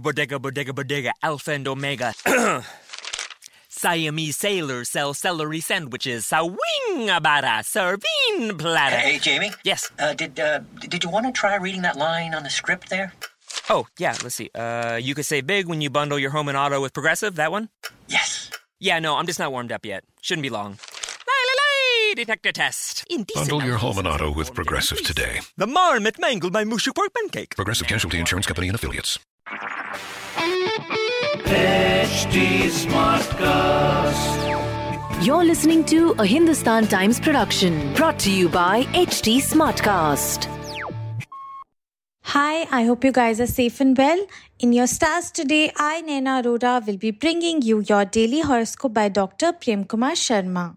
bodega, bodega, bodega, alpha and omega. Siamese sailors sell celery sandwiches. Sawing about serving platter. Hey, Jamie. Yes. Uh, did uh, did you want to try reading that line on the script there? Oh, yeah, let's see. Uh, you could say big when you bundle your home and auto with Progressive, that one? Yes. Yeah, no, I'm just not warmed up yet. Shouldn't be long. Lay, detector test. Indecent Bundle your home and auto with Progressive today. The marmot mangled my mushu pork pancake. Progressive Casualty Insurance Company and Affiliates. HT Smartcast. You're listening to a Hindustan Times production brought to you by HT Smartcast. Hi, I hope you guys are safe and well. In your stars today, I, Naina Arora, will be bringing you your daily horoscope by Dr. Prem Kumar Sharma.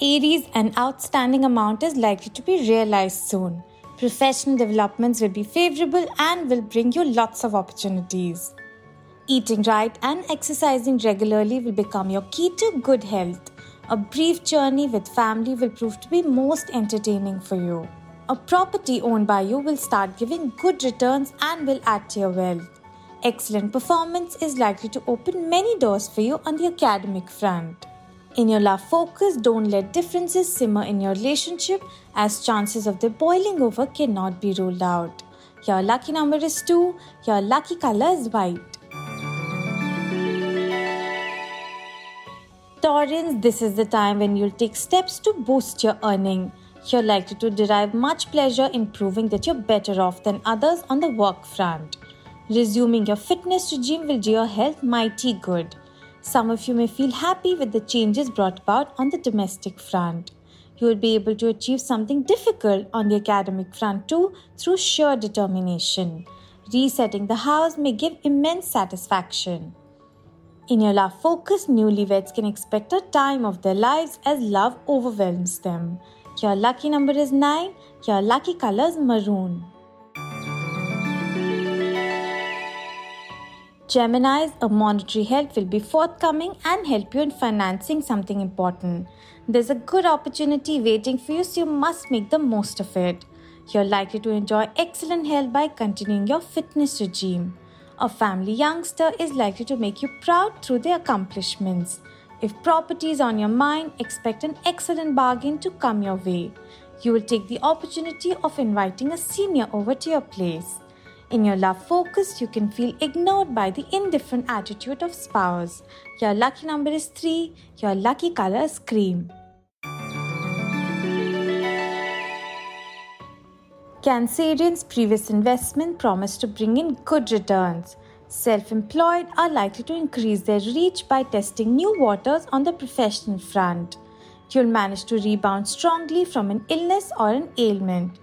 Aries, an outstanding amount is likely to be realized soon. Professional developments will be favorable and will bring you lots of opportunities. Eating right and exercising regularly will become your key to good health. A brief journey with family will prove to be most entertaining for you. A property owned by you will start giving good returns and will add to your wealth. Excellent performance is likely to open many doors for you on the academic front. In your love focus, don't let differences simmer in your relationship as chances of them boiling over cannot be ruled out. Your lucky number is 2, your lucky color is white. Taurans, this is the time when you'll take steps to boost your earning. You're likely to derive much pleasure in proving that you're better off than others on the work front. Resuming your fitness regime will do your health mighty good. Some of you may feel happy with the changes brought about on the domestic front. You will be able to achieve something difficult on the academic front too through sheer determination. Resetting the house may give immense satisfaction. In your love focus, newlyweds can expect a time of their lives as love overwhelms them. Your lucky number is 9, your lucky color is maroon. Geminis, a monetary help will be forthcoming and help you in financing something important. There's a good opportunity waiting for you, so you must make the most of it. You're likely to enjoy excellent health by continuing your fitness regime. A family youngster is likely to make you proud through their accomplishments. If property is on your mind, expect an excellent bargain to come your way. You will take the opportunity of inviting a senior over to your place. In your love focus, you can feel ignored by the indifferent attitude of spouse. Your lucky number is 3, your lucky color is cream. Cancerians' previous investment promised to bring in good returns. Self employed are likely to increase their reach by testing new waters on the professional front. You'll manage to rebound strongly from an illness or an ailment.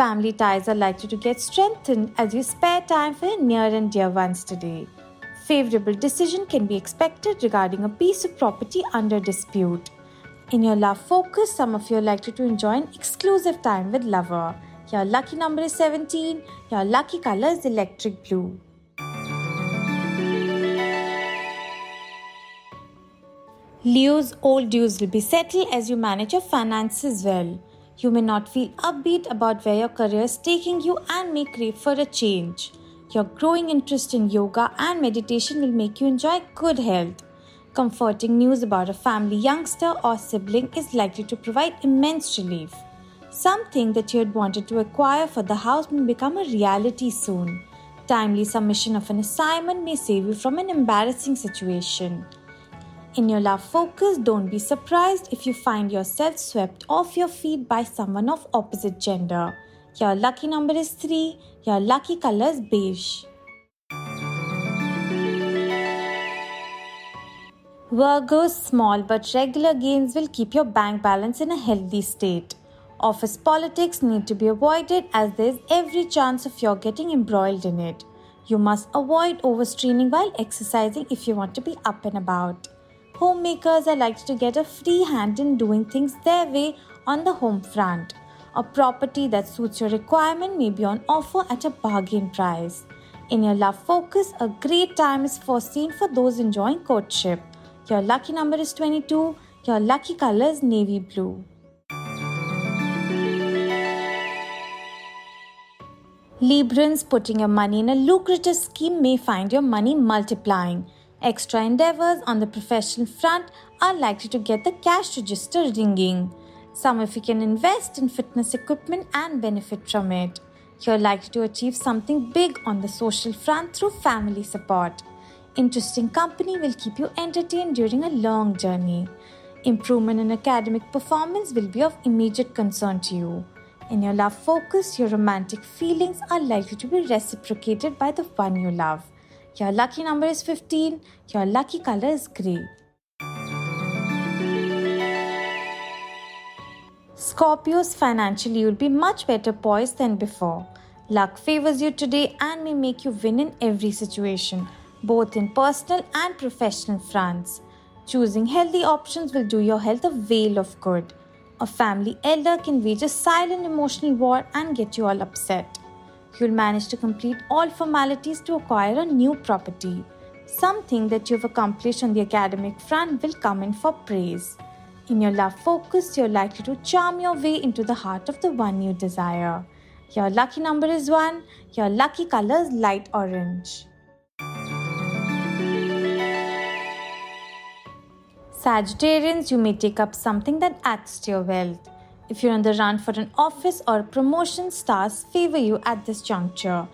Family ties are likely to get strengthened as you spare time for your near and dear ones today. Favorable decision can be expected regarding a piece of property under dispute. In your love focus, some of you are likely to enjoy an exclusive time with lover. Your lucky number is 17. Your lucky color is electric blue. Leo's old dues will be settled as you manage your finances well. You may not feel upbeat about where your career is taking you and may crave for a change. Your growing interest in yoga and meditation will make you enjoy good health. Comforting news about a family youngster or sibling is likely to provide immense relief. Something that you had wanted to acquire for the house may become a reality soon. Timely submission of an assignment may save you from an embarrassing situation. In your love focus, don't be surprised if you find yourself swept off your feet by someone of opposite gender. Your lucky number is 3, your lucky color is beige. Virgo's small but regular gains will keep your bank balance in a healthy state. Office politics need to be avoided as there is every chance of your getting embroiled in it. You must avoid overstraining while exercising if you want to be up and about. Homemakers are likely to get a free hand in doing things their way on the home front. A property that suits your requirement may be on offer at a bargain price. In your love focus, a great time is foreseen for those enjoying courtship. Your lucky number is 22, your lucky color is navy blue. Librans, putting your money in a lucrative scheme may find your money multiplying. Extra endeavors on the professional front are likely to get the cash register ringing. Some of you can invest in fitness equipment and benefit from it. You're likely to achieve something big on the social front through family support. Interesting company will keep you entertained during a long journey. Improvement in academic performance will be of immediate concern to you. In your love focus, your romantic feelings are likely to be reciprocated by the one you love. Your lucky number is 15. Your lucky color is grey. Scorpios financially you'll be much better poised than before. Luck favors you today and may make you win in every situation, both in personal and professional fronts. Choosing healthy options will do your health a veil of good. A family elder can wage a silent emotional war and get you all upset. You'll manage to complete all formalities to acquire a new property. Something that you've accomplished on the academic front will come in for praise. In your love focus, you're likely to charm your way into the heart of the one you desire. Your lucky number is 1. Your lucky color is light orange. Sagittarians, you may take up something that adds to your wealth. If you're on the run for an office or promotion, stars favor you at this juncture.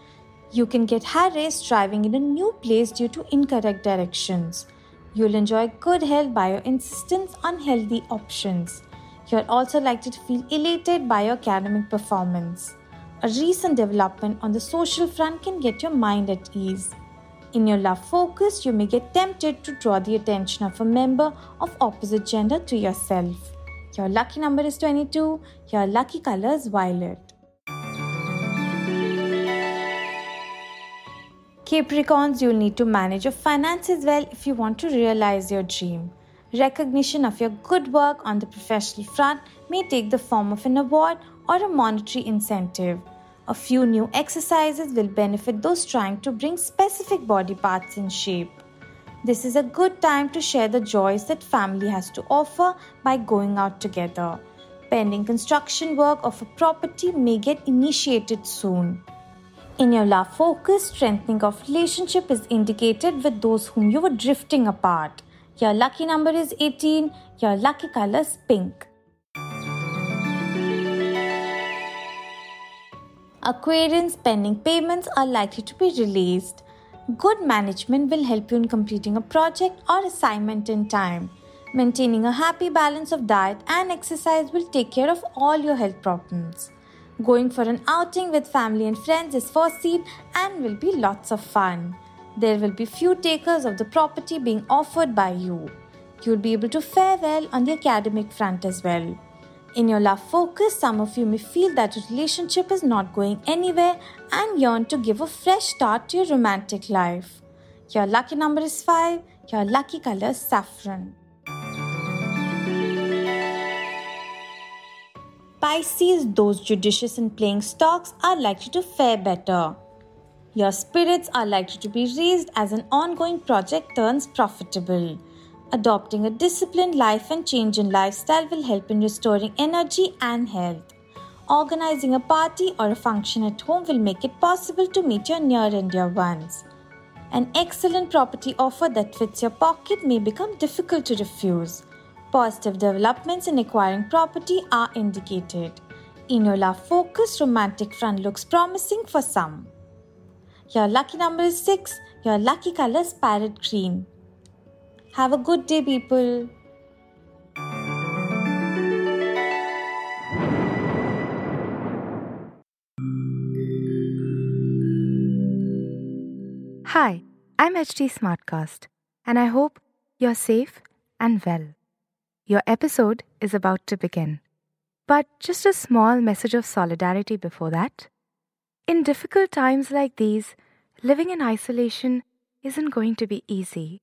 You can get harassed driving in a new place due to incorrect directions. You'll enjoy good health by your insistence on healthy options. You're also likely to feel elated by your academic performance. A recent development on the social front can get your mind at ease. In your love focus, you may get tempted to draw the attention of a member of opposite gender to yourself. Your lucky number is 22. Your lucky color is violet. Capricorns, you'll need to manage your finances well if you want to realize your dream. Recognition of your good work on the professional front may take the form of an award or a monetary incentive. A few new exercises will benefit those trying to bring specific body parts in shape. This is a good time to share the joys that family has to offer by going out together. Pending construction work of a property may get initiated soon. In your love focus, strengthening of relationship is indicated with those whom you were drifting apart. Your lucky number is 18. Your lucky color is pink. Aquarians pending payments are likely to be released. Good management will help you in completing a project or assignment in time. Maintaining a happy balance of diet and exercise will take care of all your health problems. Going for an outing with family and friends is foreseen and will be lots of fun. There will be few takers of the property being offered by you. You'll be able to fare well on the academic front as well. In your love focus, some of you may feel that your relationship is not going anywhere and yearn to give a fresh start to your romantic life. Your lucky number is 5, your lucky color is saffron. Pisces, those judicious in playing stocks, are likely to fare better. Your spirits are likely to be raised as an ongoing project turns profitable. Adopting a disciplined life and change in lifestyle will help in restoring energy and health. Organizing a party or a function at home will make it possible to meet your near and dear ones. An excellent property offer that fits your pocket may become difficult to refuse. Positive developments in acquiring property are indicated. In your love focus, romantic front looks promising for some. Your lucky number is 6. Your lucky color is parrot green. Have a good day, people. Hi, I'm HT Smartcast, and I hope you're safe and well. Your episode is about to begin. But just a small message of solidarity before that. In difficult times like these, living in isolation isn't going to be easy.